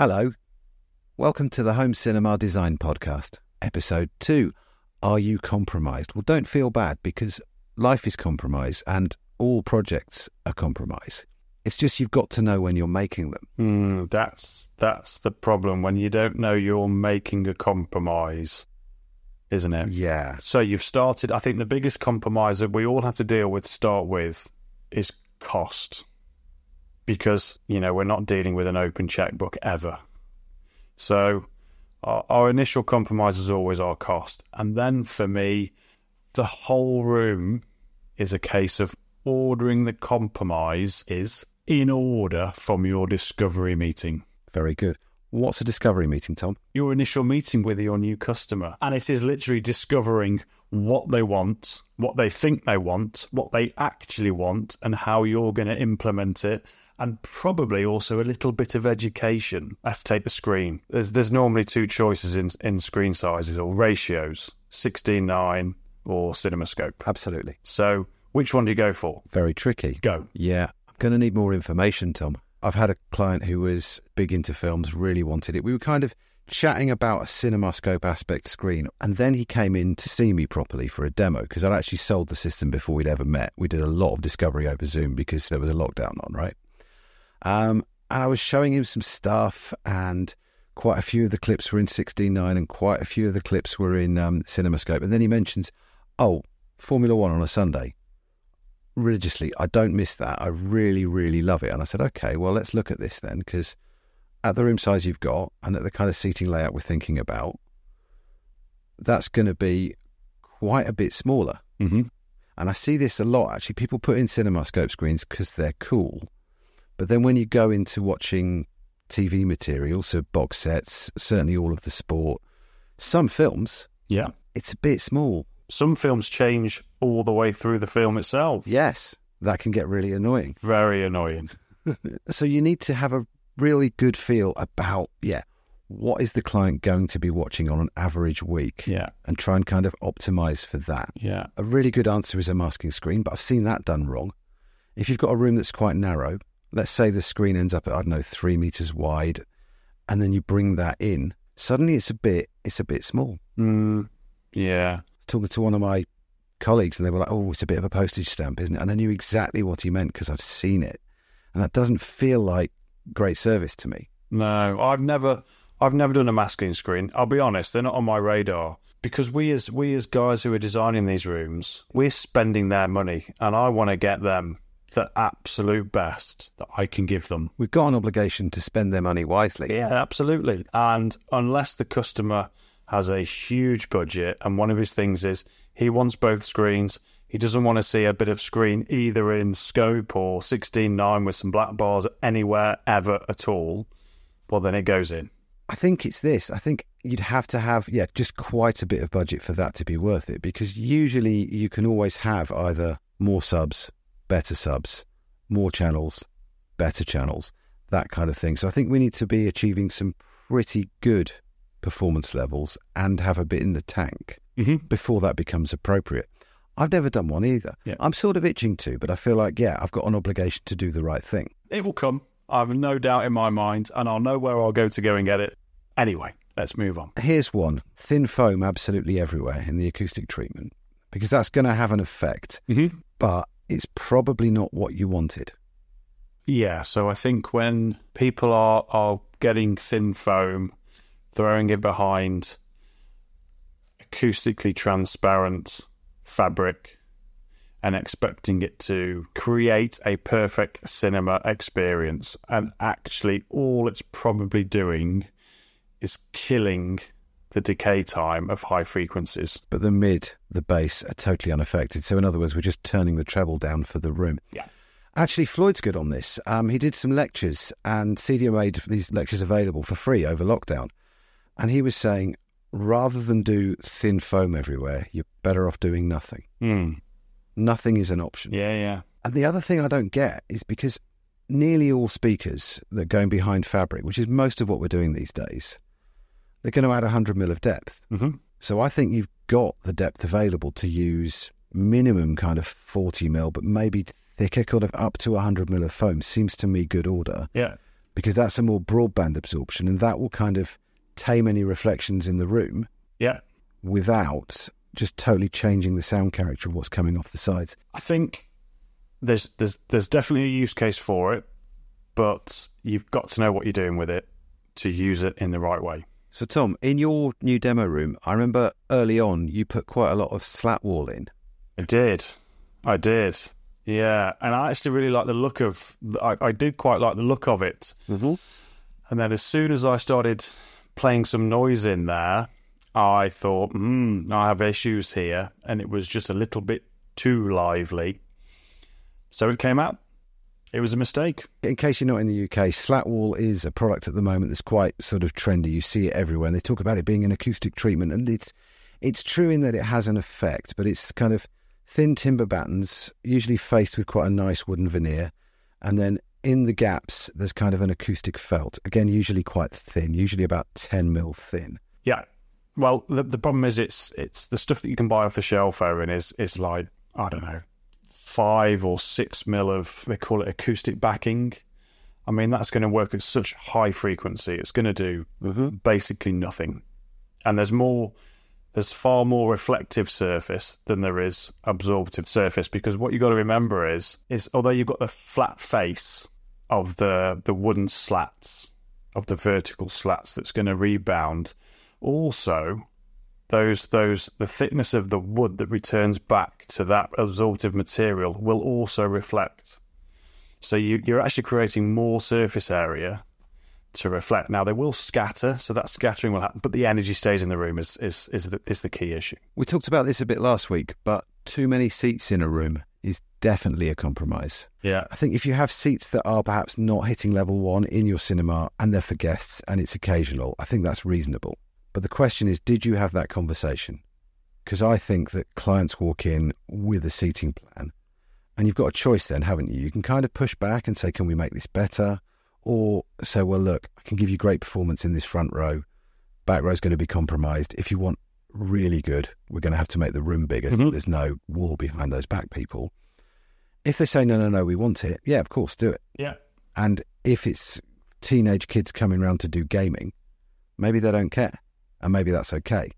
Hello. Welcome to the Home Cinema Design Podcast, episode two. Are you compromised? Well, don't feel bad because life is compromise and all projects are compromise. It's just you've got to know when you're making them. Mm, that's that's the problem when you don't know you're making a compromise, isn't it? Yeah. So you've started. I think the biggest compromise that we all have to deal with, start with, is cost, because you know we're not dealing with an open checkbook ever. So our, our initial compromise is always our cost, and then for me, the whole room is a case of ordering the compromise is in order from your discovery meeting. Very good. What's a discovery meeting, Tom? Your initial meeting with your new customer. And it is literally discovering what they want, what they think they want, what they actually want, and how you're going to implement it. And probably also a little bit of education. Let's take the screen. There's there's normally two choices in in screen sizes or ratios: 16:9 or CinemaScope. Absolutely. So which one do you go for? Very tricky. Go. Yeah. I'm going to need more information, Tom. I've had a client who was big into films, really wanted it. We were kind of chatting about a CinemaScope aspect screen, and then he came in to see me properly for a demo because I'd actually sold the system before we'd ever met. We did a lot of discovery over Zoom because there was a lockdown on, right? Um, and I was showing him some stuff, and quite a few of the clips were in 16.9, and quite a few of the clips were in um, CinemaScope. And then he mentions, "Oh, Formula One on a Sunday." religiously. I don't miss that. I really, really love it. And I said, okay, well, let's look at this then, because at the room size you've got and at the kind of seating layout we're thinking about, that's going to be quite a bit smaller. Mm-hmm. And I see this a lot actually. People put in CinemaScope screens because they're cool. But then when you go into watching TV material, so box sets, certainly all of the sport, some films, Yeah. it's a bit small. Some films change all the way through the film itself. Yes, that can get really annoying. Very annoying. So you need to have a really good feel about, yeah, what is the client going to be watching on an average week Yeah. and try and kind of optimize for that. Yeah. A really good answer is a masking screen, but I've seen that done wrong. If you've got a room that's quite narrow, let's say the screen ends up at, I don't know, three meters wide, and then you bring that in, suddenly it's a bit, it's a bit small. Mm, yeah. Talking to one of my colleagues, and they were like, "Oh, it's a bit of a postage stamp, isn't it?" And I knew exactly what he meant because I've seen it, and that doesn't feel like great service to me. No, I've never I've never done a masking screen. I'll be honest, they're not on my radar. Because we as we as guys who are designing these rooms, we're spending their money and I want to get them the absolute best that I can give them. We've got an obligation to spend their money wisely. Yeah, absolutely. And unless the customer has a huge budget and one of his things is he wants both screens, he doesn't want to see a bit of screen either in scope or 16.9 with some black bars anywhere ever at all, well, then it goes in. I think it's this. I think you'd have to have, yeah, just quite a bit of budget for that to be worth it because usually you can always have either more subs, better subs, more channels, better channels, that kind of thing. So I think we need to be achieving some pretty good performance levels and have a bit in the tank Mm-hmm. before that becomes appropriate. I've never done one either. Yeah. I'm sort of itching to, but I feel like, yeah, I've got an obligation to do the right thing. It will come. I've no doubt in my mind, and I'll know where I'll go to go and get it. Anyway, let's move on. Here's one thin foam absolutely everywhere in the acoustic treatment because that's going to have an effect, Mm-hmm. but it's probably not what you wanted. Yeah, so I think when people are, are getting thin foam, throwing it behind acoustically transparent fabric and expecting it to create a perfect cinema experience, and actually all it's probably doing is killing the decay time of high frequencies. But the mid, the bass are totally unaffected. So, in other words, we're just turning the treble down for the room. Yeah. Actually, Floyd's good on this. Um, he did some lectures, and CEDIA made these lectures available for free over lockdown. And he was saying, rather than do thin foam everywhere, you're better off doing nothing. Hmm. Nothing is an option. Yeah, yeah. And the other thing I don't get is because nearly all speakers that are going behind fabric, which is most of what we're doing these days, they're going to add 100 mil of depth. Mm-hmm. So I think you've got the depth available to use minimum kind of 40 mil, but maybe thicker, kind of up to 100 mil of foam seems to me good order Yeah. because that's a more broadband absorption and that will kind of tame any reflections in the room Yeah. without just totally changing the sound character of what's coming off the sides. I think there's there's there's definitely a use case for it, but you've got to know what you're doing with it to use it in the right way. So, Tom, in your new demo room, I remember early on you put quite a lot of slat wall in. I did, I did, yeah, and I actually really like the look of. I, I did quite like the look of it, Mm-hmm. and then as soon as I started playing some noise in there, I thought, hmm, I have issues here, and it was just a little bit too lively. So it came out. It was a mistake. In case you're not in the UK, slat wall is a product at the moment that's quite sort of trendy. You see it everywhere, and they talk about it being an acoustic treatment, and it's it's true in that it has an effect, but it's kind of thin timber battens, usually faced with quite a nice wooden veneer, and then in the gaps there's kind of an acoustic felt. Again, usually quite thin, usually about ten mil thin. Yeah. Well, the, the problem is it's it's the stuff that you can buy off the shelf, Owen, is is like I don't know, five or six mil of they call it acoustic backing. I mean, that's going to work at such high frequency. It's going to do mm-hmm. basically nothing. And there's more, there's far more reflective surface than there is absorptive surface because what you've got to remember is, is although you've got the flat face of the the wooden slats, of the vertical slats that's going to rebound, also those those the thickness of the wood that returns back to that absorptive material will also reflect. So you, you're actually creating more surface area to reflect. Now they will scatter, so that scattering will happen, but the energy stays in the room is is is the, is the key issue. We talked about this a bit last week, but too many seats in a room is definitely a compromise. Yeah, I think if you have seats that are perhaps not hitting level one in your cinema and they're for guests and it's occasional, I think that's reasonable. But the question is, did you have that conversation? Because I think that clients walk in with a seating plan and you've got a choice then, haven't you? You can kind of push back and say, can we make this better? Or say, well, look, I can give you great performance in this front row. Back row's going to be compromised. If you want really good, we're going to have to make the room bigger so Mhm. there's no wall behind those back people. If they say, no, no, no, we want it, yeah, of course, do it. yeah, And if it's teenage kids coming around to do gaming, maybe they don't care. And maybe that's okay.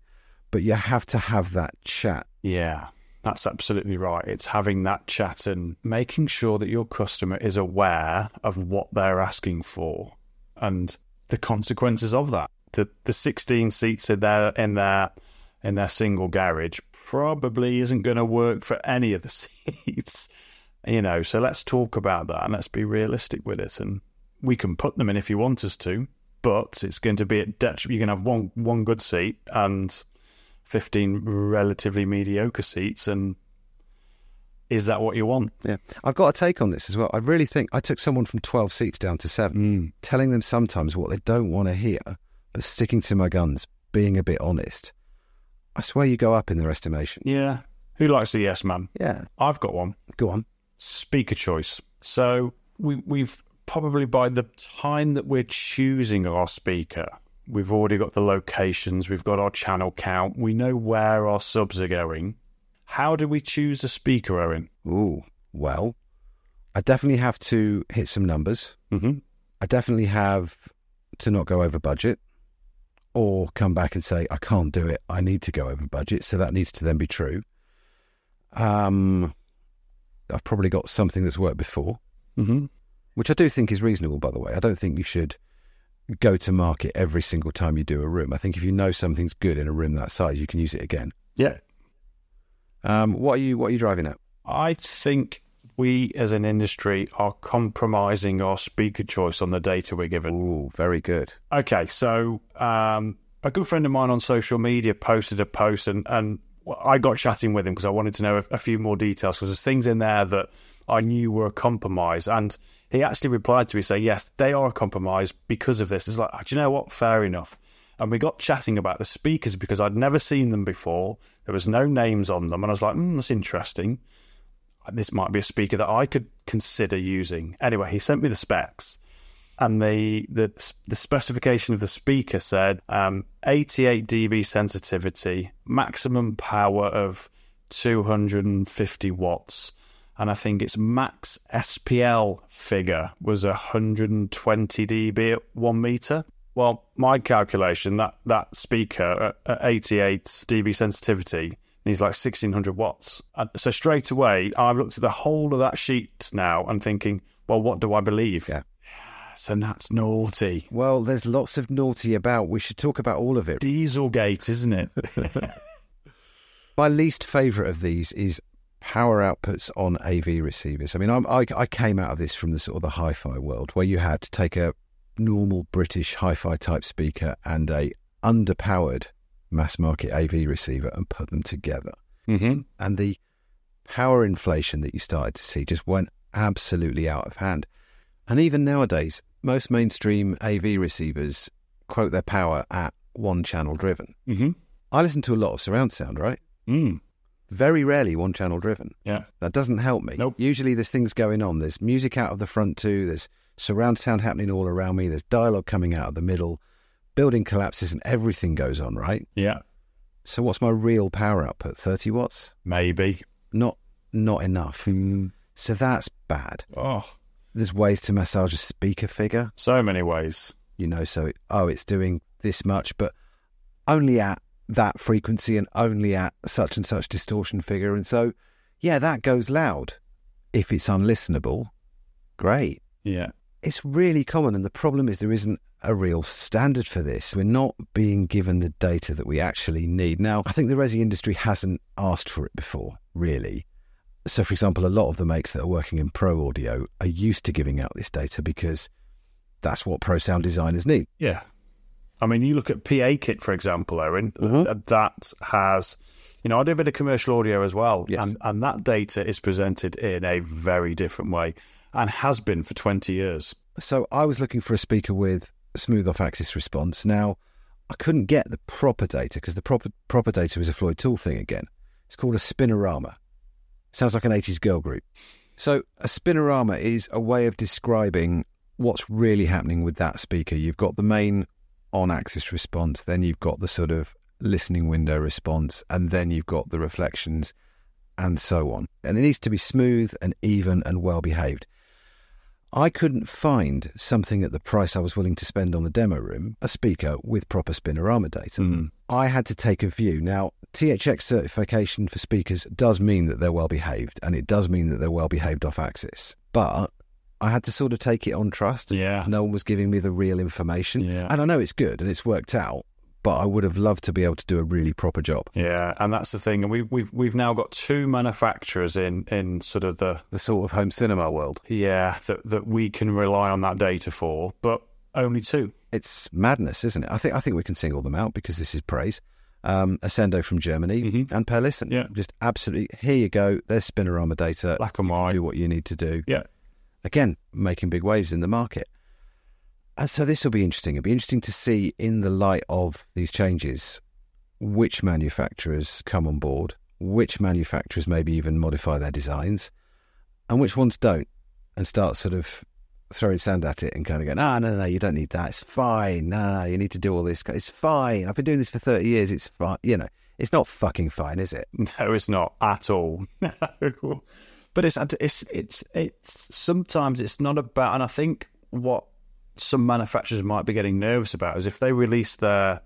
But you have to have that chat. yeah. That's absolutely right. It's having that chat and making sure that your customer is aware of what they're asking for and the consequences of that. The the 16 seats in their in their in their single garage probably isn't going to work for any of the seats. You know, so let's talk about that and let's be realistic with it. And we can put them in if you want us to, but it's going to be at detriment. You can have one one good seat and 15 relatively mediocre seats and is that what you want Yeah. I've got a take on this as well. I really think I took someone from 12 seats down to seven, hmm. telling them sometimes what they don't want to hear, but sticking to my guns, being a bit honest. I swear you go up in their estimation. yeah who likes a yes man Yeah. i've got one Go on. speaker choice so we, we've probably by the time that we're choosing our speaker we've already got the locations we've got our channel count we know where our subs are going how do we choose a speaker owen Ooh. Well, I definitely have to hit some numbers. mm-hmm. I definitely have to not go over budget or come back and say, I can't do it. I need to go over budget. So that needs to then be true. Um, I've probably got something that's worked before, Mm-hmm. Which I do think is reasonable, by the way. I don't think you should go to market every single time you do a room. I think if you know something's good in a room that size, you can use it again. yeah Um, what are you What are you driving at? I think we as an industry are compromising our speaker choice on the data we're given. Ooh, very good. Okay, so um, a good friend of mine on social media posted a post, and, and I got chatting with him because I wanted to know a, a few more details because there's things in there that I knew were a compromise. And he actually replied to me saying, Yes, they are a compromise because of this. It's like, do you know what? Fair enough. And we got chatting about the speakers because I'd never seen them before. There was no names on them. And I was like, mm, that's interesting. This might be a speaker that I could consider using. Anyway, he sent me the specs and the the the specification of the speaker said um, 88 dB sensitivity, maximum power of 250 watts, and I think its max SPL figure was 120 dB at one meter. Well, my calculation that that speaker at, at 88 dB sensitivity needs like 1600 watts. And so straight away, I've looked at the whole of that sheet now and thinking, well, what do I believe? Yeah. So that's naughty. Well, there's lots of naughty about. We should talk about all of it. Dieselgate, isn't it? My least favourite of these is power outputs on AV receivers. I mean, I'm, I, I came out of this from the sort of the hi-fi world where you had to take a normal British hi-fi type speaker and a underpowered mass market AV receiver and put them together. mm-hmm. And the power inflation that you started to see just went absolutely out of hand. And even nowadays, most mainstream AV receivers quote their power at one channel driven. Mm-hmm. I listen to a lot of surround sound, right? Mm. Very rarely one channel driven. Yeah. That doesn't help me. Nope. Usually there's things going on. There's music out of the front too. There's surround sound happening all around me. There's dialogue coming out of the middle. Building collapses and everything goes on, right? Yeah. So what's my real power output? 30 watts? Maybe. Not not enough. Mm. So that's bad. Oh, There's ways to massage a speaker figure, so many ways. you know, so oh it's doing this much, but only at that frequency and only at such and such distortion figure. And so yeah, that goes loud. If it's unlistenable, great. Yeah. it's really common, and the problem is there isn't a real standard for this. We're not being given the data that we actually need. Now, I think the resi industry hasn't asked for it before, really. So, for example, a lot of the makes that are working in pro audio are used to giving out this data because that's what pro sound designers need. Yeah. I mean, you look at PA Kit, for example, Owen, Mhm. th- that has, you know, I do a bit of commercial audio as well. Yes. And, and that data is presented in a very different way and has been for 20 years. So, I was looking for a speaker with smooth off axis response. Now, I couldn't get the proper data because the proper proper data is a Floyd Toole thing again. It's called a spinorama. Sounds like an 80s girl group. So, a spinorama is a way of describing what's really happening with that speaker. You've got the main on axis response, then you've got the sort of listening window response, and then you've got the reflections, and so on. And it needs to be smooth and even and well behaved. I couldn't find something at the price I was willing to spend on the demo room, a speaker with proper spinorama data. Mm. I had to take a view. Now, THX certification for speakers does mean that they're well behaved, and it does mean that they're well behaved off axis. But I had to sort of take it on trust. Yeah. No one was giving me the real information. Yeah. And I know it's good and it's worked out, but I would have loved to be able to do a really proper job. Yeah, and that's the thing. And we, we've we've now got two manufacturers in in sort of the The sort of home cinema world. yeah that that we can rely on that data for, but only two. It's madness, isn't it? I think I think we can single them out because this is praise. Um, Ascendo from Germany Mhm. and Perlisten. Yeah. Just absolutely, here you go. There's Spinorama data. Black and white. Do what you need to do. Yeah. Again, making big waves in the market. And so this will be interesting. It'll be interesting to see, in the light of these changes, which manufacturers come on board, which manufacturers maybe even modify their designs, and which ones don't, and start sort of throwing sand at it and kind of going, ah, no, no, no, you don't need that. It's fine. No, no, no, you need to do all this. It's fine. I've been doing this for 30 years. It's fine. You know, it's not fucking fine, is it? No, it's not at all. No. But it's it's it's it's sometimes it's not about, and I think what some manufacturers might be getting nervous about is if they release their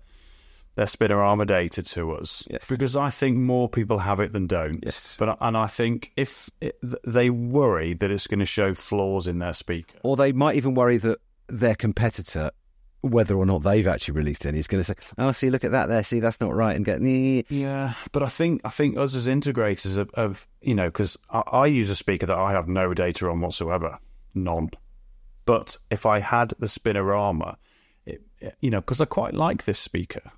their Spinorama data to us, Yes. because I think more people have it than don't. Yes. But and I think if it, they worry that it's going to show flaws in their speaker. Or they might even worry that their competitor, whether or not they've actually released any, is going to say, oh, see, look at that there. See, that's not right. And get. Yeah, but I think I think us as integrators of, of you know because I, I use a speaker that I have no data on whatsoever, none. But if I had the Spinorama, it- you know, because I quite like this speaker.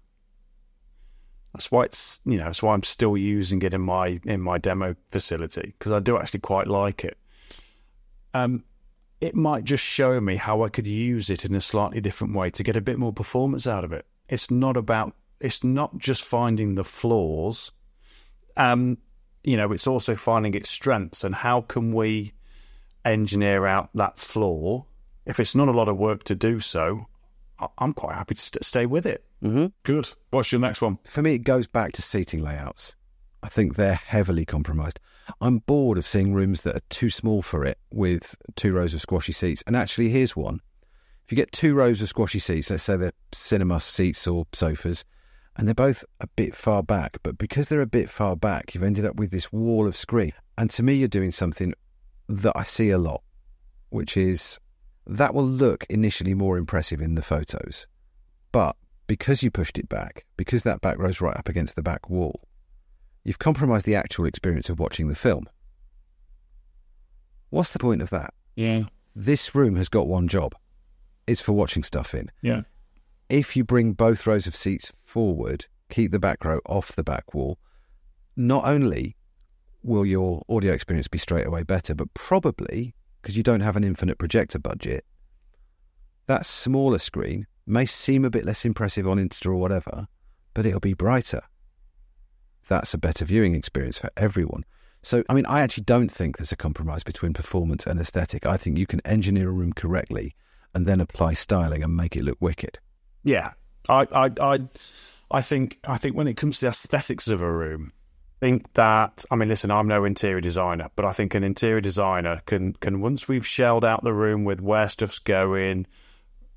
That's why it's you know that's why I'm still using it in my in my demo facility because I do actually quite like it. Um, it might just show me how I could use it in a slightly different way to get a bit more performance out of it. It's not about it's not just finding the flaws. Um, you know, it's also finding its strengths and how can we engineer out that flaw. If it's not a lot of work to do so, I'm quite happy to st- stay with it. Mm-hmm. Good. What's your next one? For me, it goes back to seating layouts. I think they're heavily compromised. I'm bored of seeing rooms that are too small for it with two rows of squashy seats. And actually, here's one. If you get two rows of squashy seats, let's say they're cinema seats or sofas, and they're both a bit far back, but because they're a bit far back, you've ended up with this wall of screen. And to me, you're doing something that I see a lot, which is that will look initially more impressive in the photos. But because you pushed it back, because that back row's right up against the back wall, you've compromised the actual experience of watching the film. What's the point of that? Yeah. This room has got one job. It's for watching stuff in. Yeah. If you bring both rows of seats forward, keep the back row off the back wall, not only will your audio experience be straight away better, but probably because you don't have an infinite projector budget, that smaller screen may seem a bit less impressive on Insta or whatever, but it'll be brighter. That's a better viewing experience for everyone. So, I mean, I actually don't think there's a compromise between performance and aesthetic. I think you can engineer a room correctly and then apply styling and make it look wicked. Yeah, I, I, I, I think, I think when it comes to the aesthetics of a room, I think that I mean, listen, I'm no interior designer, but I think an interior designer can can once we've shelled out the room with where stuff's going,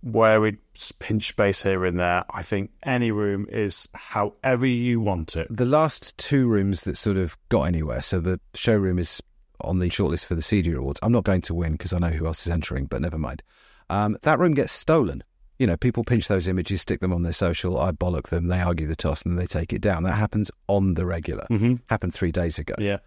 where we pinch space here and there. I think any room is however you want it. The last two rooms that sort of got anywhere, so the showroom is on the shortlist for the CEDIA Awards. I'm not going to win because I know who else is entering, but never mind. Um, that room gets stolen. You know, people pinch those images, stick them on their social. I bollock them. They argue the toss, and then they take it down. That happens on the regular. Mm-hmm. Happened three days ago. Yeah.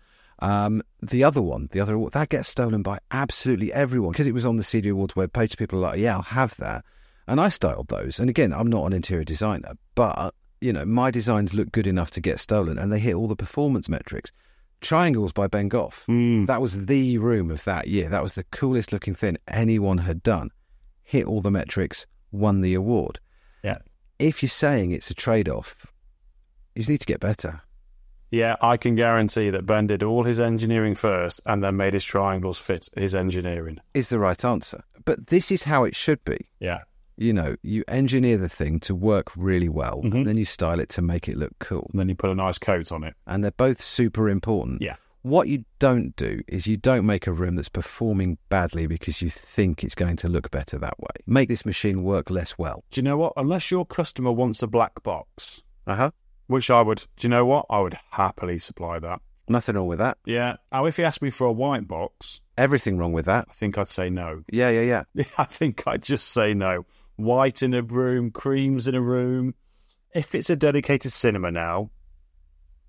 Um, the other one, the other award, that gets stolen by absolutely everyone because it was on the CEDIA Awards webpage. People are like, "Yeah, I'll have that," and I styled those. And again, I'm not an interior designer, but you know, my designs look good enough to get stolen, and they hit all the performance metrics. Triangles by Ben Goff. Mm. That was the room of that year. That was the coolest looking thing anyone had done. Hit all the metrics, won the award. Yeah. If you're saying it's a trade off, you need to get better. Yeah, I can guarantee that Ben did all his engineering first and then made his triangles fit his engineering. Is the right answer. But this is how it should be. Yeah. You know, you engineer the thing to work really well, Mhm. and then you style it to make it look cool. And then you put a nice coat on it. And they're both super important. Yeah. What you don't do is you don't make a room that's performing badly because you think it's going to look better that way. Make this machine work less well. Do you know what? Unless your customer wants a black box, Uh huh. Which I would, do you know what? I would happily supply that. Nothing wrong with that. Yeah. Now, if he asked me for a white box, Everything wrong with that. I think I'd say no. Yeah, yeah, yeah. I think I'd just say no. White in a room, creams in a room. If it's a dedicated cinema now,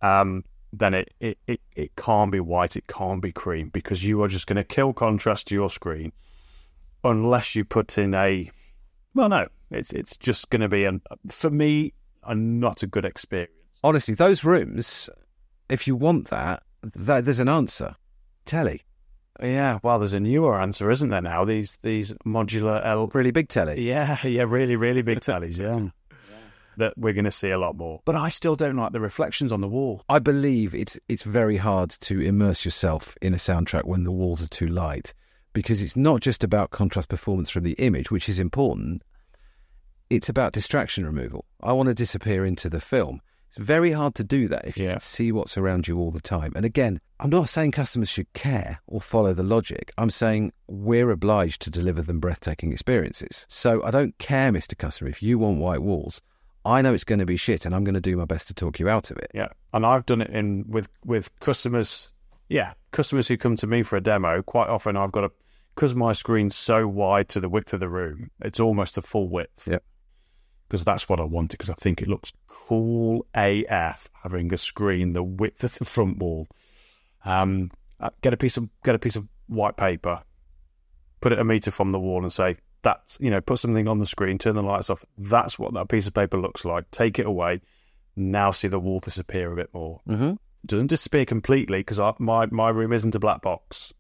um, then it, it, it, it can't be white, it can't be cream, because you are just going to kill contrast to your screen unless you put in a. Well, no, it's it's just going to be, an, for me, a not a good experience. Honestly, those rooms, if you want that, that there's an answer. Telly. Yeah, well, there's a newer answer, isn't there? Now these these modular L Really big telly. Yeah, yeah, really, really big tallies, yeah. That we're going to see a lot more. But I still don't like the reflections on the wall. I believe it's it's very hard to immerse yourself in a soundtrack when the walls are too light because it's not just about contrast performance from the image, which is important. It's about distraction removal. I want to disappear into the film. It's very hard to do that if you Yeah. can see what's around you all the time. And again, I'm not saying customers should care or follow the logic. I'm saying we're obliged to deliver them breathtaking experiences. So I don't care, Mr. Customer, if you want white walls. I know it's going to be shit and I'm going to do my best to talk you out of it. Yeah, and I've done it in with with customers. Yeah, customers who come to me for a demo. Quite often, I've got a because my screen's so wide to the width of the room. It's almost the full width. Yep. Because that's what I wanted. Because I think it looks cool AF having a screen the width of the front wall. Um, uh, get a piece of get a piece of white paper, put it a meter from the wall, and say that's you know put something on the screen, turn the lights off. That's what that piece of paper looks like. Take it away. Now see the wall disappear a bit more Mm-hmm. doesn't disappear completely because my my room isn't a black box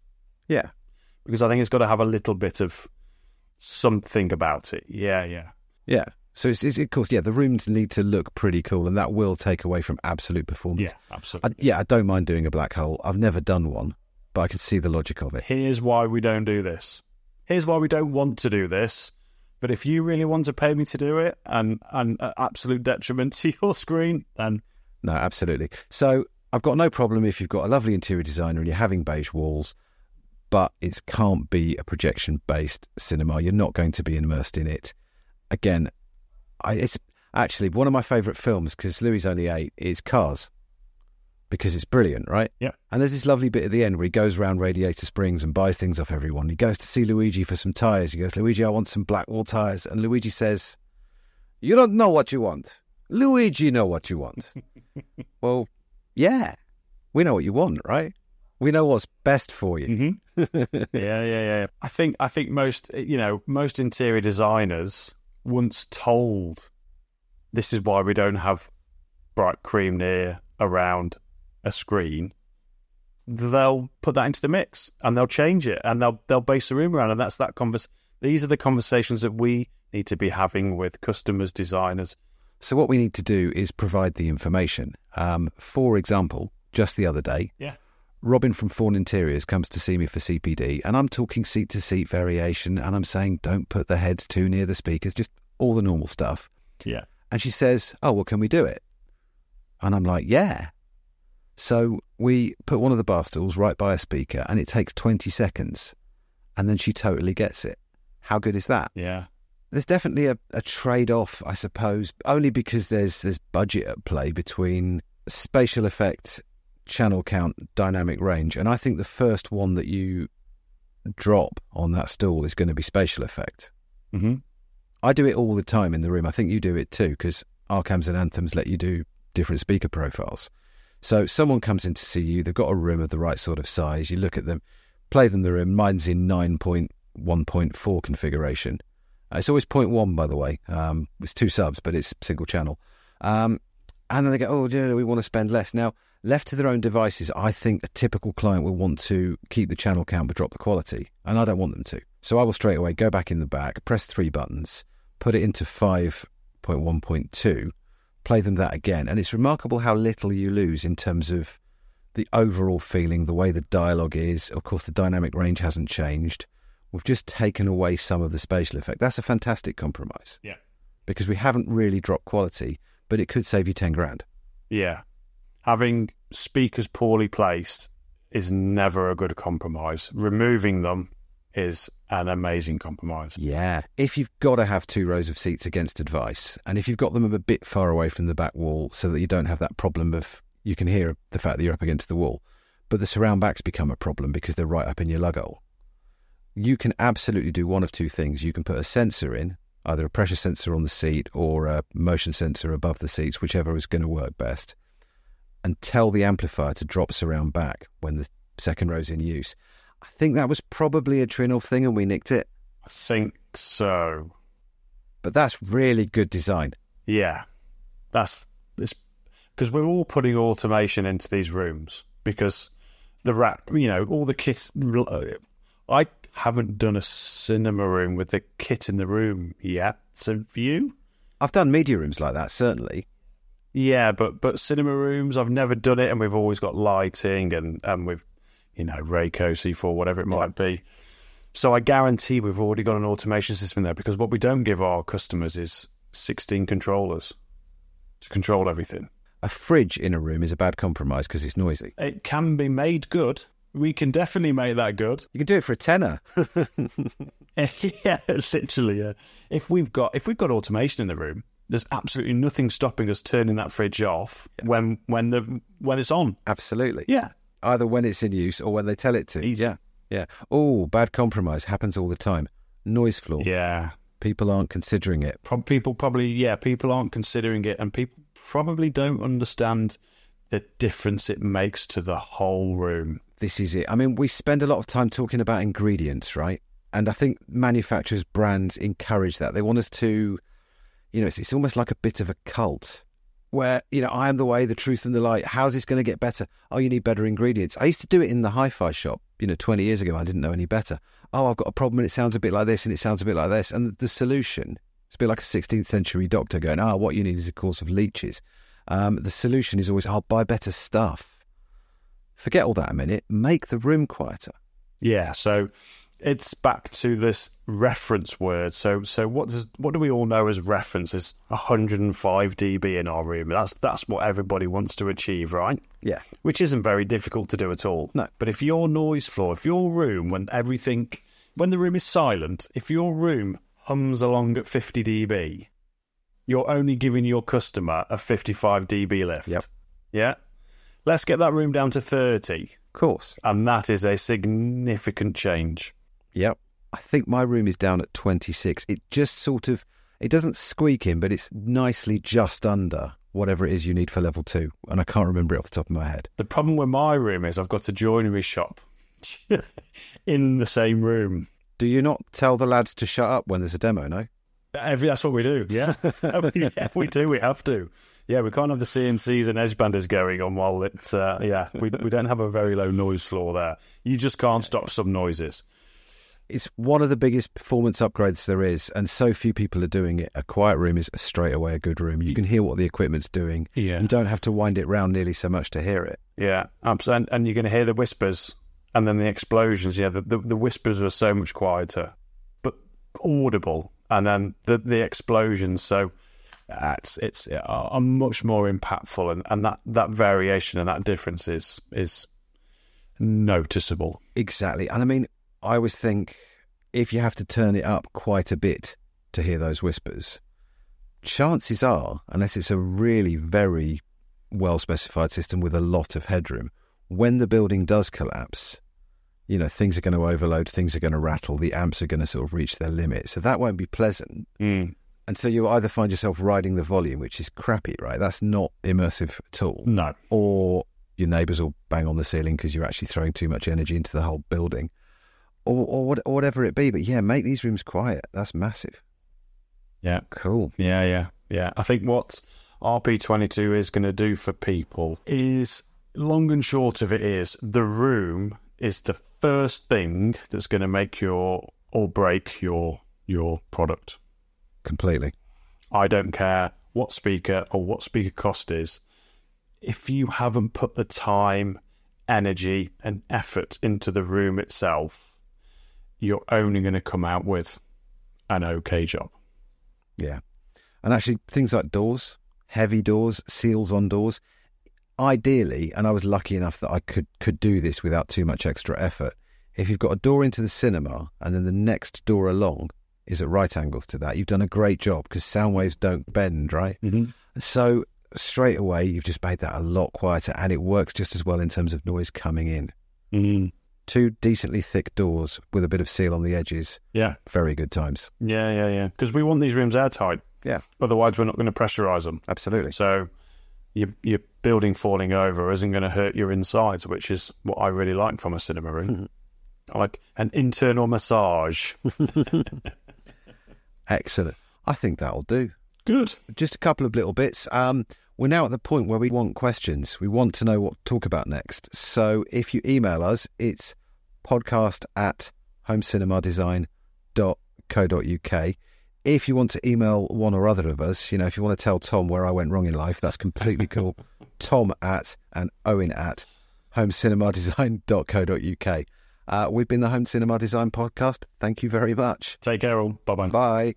Yeah. because I think it's got to have a little bit of something about it. Yeah, yeah, Yeah. So it's, it's of course, yeah, the rooms need to look pretty cool, and that will take away from absolute performance. yeah, I, absolutely. yeah, I don't mind doing a black hole. I've never done one, but I can see the logic of it. Here's why we don't do this. Here's why we don't want to do this. But if you really want to pay me to do it, and and at absolute detriment to your screen, then No, absolutely. So I've got no problem if you've got a lovely interior designer and you're having beige walls, but it can't be a projection based cinema. You're not going to be immersed in it. Again, I, it's actually one of my favourite films because Louis only eight is Cars because it's brilliant, right? Yeah. And there's this lovely bit at the end where he goes around Radiator Springs and buys things off everyone. He goes to see Luigi for some tyres. He goes, Luigi, I want some Blackwall tyres. And Luigi says, You don't know what you want. Luigi know what you want. well, yeah, we know what you want, right? We know what's best for you. Mm-hmm. yeah, yeah, yeah. I think I think most you know most interior designers once told this is why we don't have bright cream near around a screen. They'll put that into the mix and they'll change it and they'll they'll base the room around and that's that convers. These are the conversations that we need to be having with customers, designers. So what we need to do is provide the information. Um, for example, just the other day, Yeah. Robin from Fawn Interiors comes to see me for CPD, and I'm talking seat to seat variation, and I'm saying don't put the heads too near the speakers, just all the normal stuff. Yeah. And she says, "Oh, well, can we do it?" And I'm like, "Yeah." So we put one of the bar stools right by a speaker, and it takes 20 seconds, and then she totally gets it. How good is that? Yeah. There's definitely a, a trade off, I suppose, only because there's there's budget at play between spatial effect, channel count, dynamic range, and I think the first one that you drop on that stool is going to be spatial effect. Mm-hmm. I do it all the time in the room. I think you do it too because Arcams and Anthems let you do different speaker profiles. So someone comes in to see you, they've got a room of the right sort of size. You look at them, play them the room. Mine's in 9.1.4 configuration. Uh, it's always 0.1, by the way. Um, it's two subs, but it's single channel. Um, and then they go, oh, yeah, we want to spend less. Now, left to their own devices, I think a typical client will want to keep the channel count but drop the quality. And I don't want them to. So I will straight away go back in the back, press three buttons, put it into 5.1.2, play them that again. And it's remarkable how little you lose in terms of the overall feeling, the way the dialogue is. Of course, the dynamic range hasn't changed. We've just taken away some of the spatial effect. That's a fantastic compromise. Yeah. Because we haven't really dropped quality, but it could save you 10 grand. Yeah. Having speakers poorly placed is never a good compromise. Removing them is an amazing compromise. Yeah. If you've got to have two rows of seats against advice, and if you've got them a bit far away from the back wall so that you don't have that problem of you can hear the fact that you're up against the wall, but the surround backs become a problem because they're right up in your lug hole. You can absolutely do one of two things. You can put a sensor in, either a pressure sensor on the seat or a motion sensor above the seats, whichever is going to work best, and tell the amplifier to drop surround back when the second row's in use. I think that was probably a Trinnov thing and we nicked it, I think so. but that's really good design. Yeah. That's this because we're all putting automation into these rooms because the rat, you know, all the kits. I haven't done a cinema room with the kit in the room yet. So you? I've done media rooms like that, certainly. Yeah, but but cinema rooms, I've never done it, and we've always got lighting and and we've you know Rako C4, whatever it might be. So I guarantee we've already got an automation system there because what we don't give our customers is 16 controllers to control everything. A fridge in a room is a bad compromise because it's noisy. It can be made good. We can definitely make that good. You can do it for a tenner. yeah, literally. Yeah. If we've got if we've got automation in the room, there's absolutely nothing stopping us turning that fridge off when when the when it's on. Absolutely. Yeah. Either when it's in use or when they tell it to. Easy. Yeah. Yeah. Oh, bad compromise happens all the time. Noise floor. Yeah. People aren't considering it. Pro- people probably yeah people aren't considering it and people probably don't understand the difference it makes to the whole room This is it. I mean, we spend a lot of time talking about ingredients, right? And I think manufacturers, brands encourage that. They want us to, you know, it's, it's almost like a bit of a cult where, you know, I am the way, the truth, and the light. How's this going to get better? Oh, you need better ingredients. I used to do it in the hi fi shop, you know, 20 years ago. I didn't know any better. Oh, I've got a problem and it sounds a bit like this and it sounds a bit like this. And the solution, it's a bit like a 16th century doctor going, ah, what you need is a course of leeches. Um, the solution is always, I'll oh, buy better stuff. Forget all that a minute. Make the room quieter. Yeah, so it's back to this reference word. So, so what does what do we all know as reference? Is 105 dB in our room. That's that's what everybody wants to achieve, right? Yeah. Which isn't very difficult to do at all. No. But if your noise floor, if your room, when everything, when the room is silent, if your room hums along at 50 dB, you're only giving your customer a 55 dB lift. Yep. Yeah. Let's get that room down to 30, Of course. and that is a significant change. Yep. I think my room is down at 26. It just sort of, it doesn't squeak in, but it's nicely just under whatever it is you need for level two. And I can't remember it off the top of my head. The problem with my room is I've got a joinery shop in the same room. Do you not tell the lads to shut up when there's a demo, no? Every, that's what we do. Yeah. yeah, we do. We have to. Yeah, we can't have the CNCs and edge banders going on while it's, uh, yeah, we, we don't have a very low noise floor there. You just can't stop some noises. It's one of the biggest performance upgrades there is, and so few people are doing it. A quiet room is straight away a good room. You can hear what the equipment's doing. Yeah. You don't have to wind it round nearly so much to hear it. Yeah, absolutely. And, and you're going to hear the whispers and then the explosions. Yeah, the, the, the whispers are so much quieter, but audible. And then the, the explosions. So uh, it's it's uh, are much more impactful, and, and that, that variation and that difference is is noticeable. Exactly. And I mean, I always think if you have to turn it up quite a bit to hear those whispers, chances are, unless it's a really very well specified system with a lot of headroom, when the building does collapse, you know, things are going to overload, things are going to rattle, the amps are going to sort of reach their limit. So that won't be pleasant. Mm. And so you'll either find yourself riding the volume, which is crappy, right? That's not immersive at all. No. Or your neighbours will bang on the ceiling because you're actually throwing too much energy into the whole building. Or, or, what, or whatever it be. But yeah, make these rooms quiet. That's massive. Yeah. Cool. Yeah, yeah, yeah. I think what RP22 is going to do for people is long and short of it is the room is the first thing that's going to make your or break your your product. Completely. I don't care what speaker or what speaker cost is. If you haven't put the time, energy, and effort into the room itself, you're only going to come out with an okay job. Yeah. And actually, things like doors, heavy doors, seals on doors, ideally, and I was lucky enough that I could, could do this without too much extra effort. If you've got a door into the cinema and then the next door along is at right angles to that, you've done a great job because sound waves don't bend, right? Mm-hmm. So straight away, you've just made that a lot quieter and it works just as well in terms of noise coming in. Mm. Two decently thick doors with a bit of seal on the edges, Yeah, very good times. yeah, yeah, yeah. Because we want these rooms airtight. Yeah. Otherwise, we're not going to pressurize them. Absolutely. So your your building falling over isn't going to hurt your insides, which is what I really like from a cinema room. I like an internal massage. Excellent. I think that'll do. Good. Just a couple of little bits. Um, we're now at the point where we want questions. We want to know what to talk about next. So if you email us, it's podcast at homecinemadesign.co.uk. If you want to email one or other of us, you know, if you want to tell Tom where I went wrong in life, that's completely cool. Tom at and Owen at homecinemadesign.co.uk. Uh, we've been the Home Cinema Design Podcast. Thank you very much. Take care, all. Bye bye. Bye.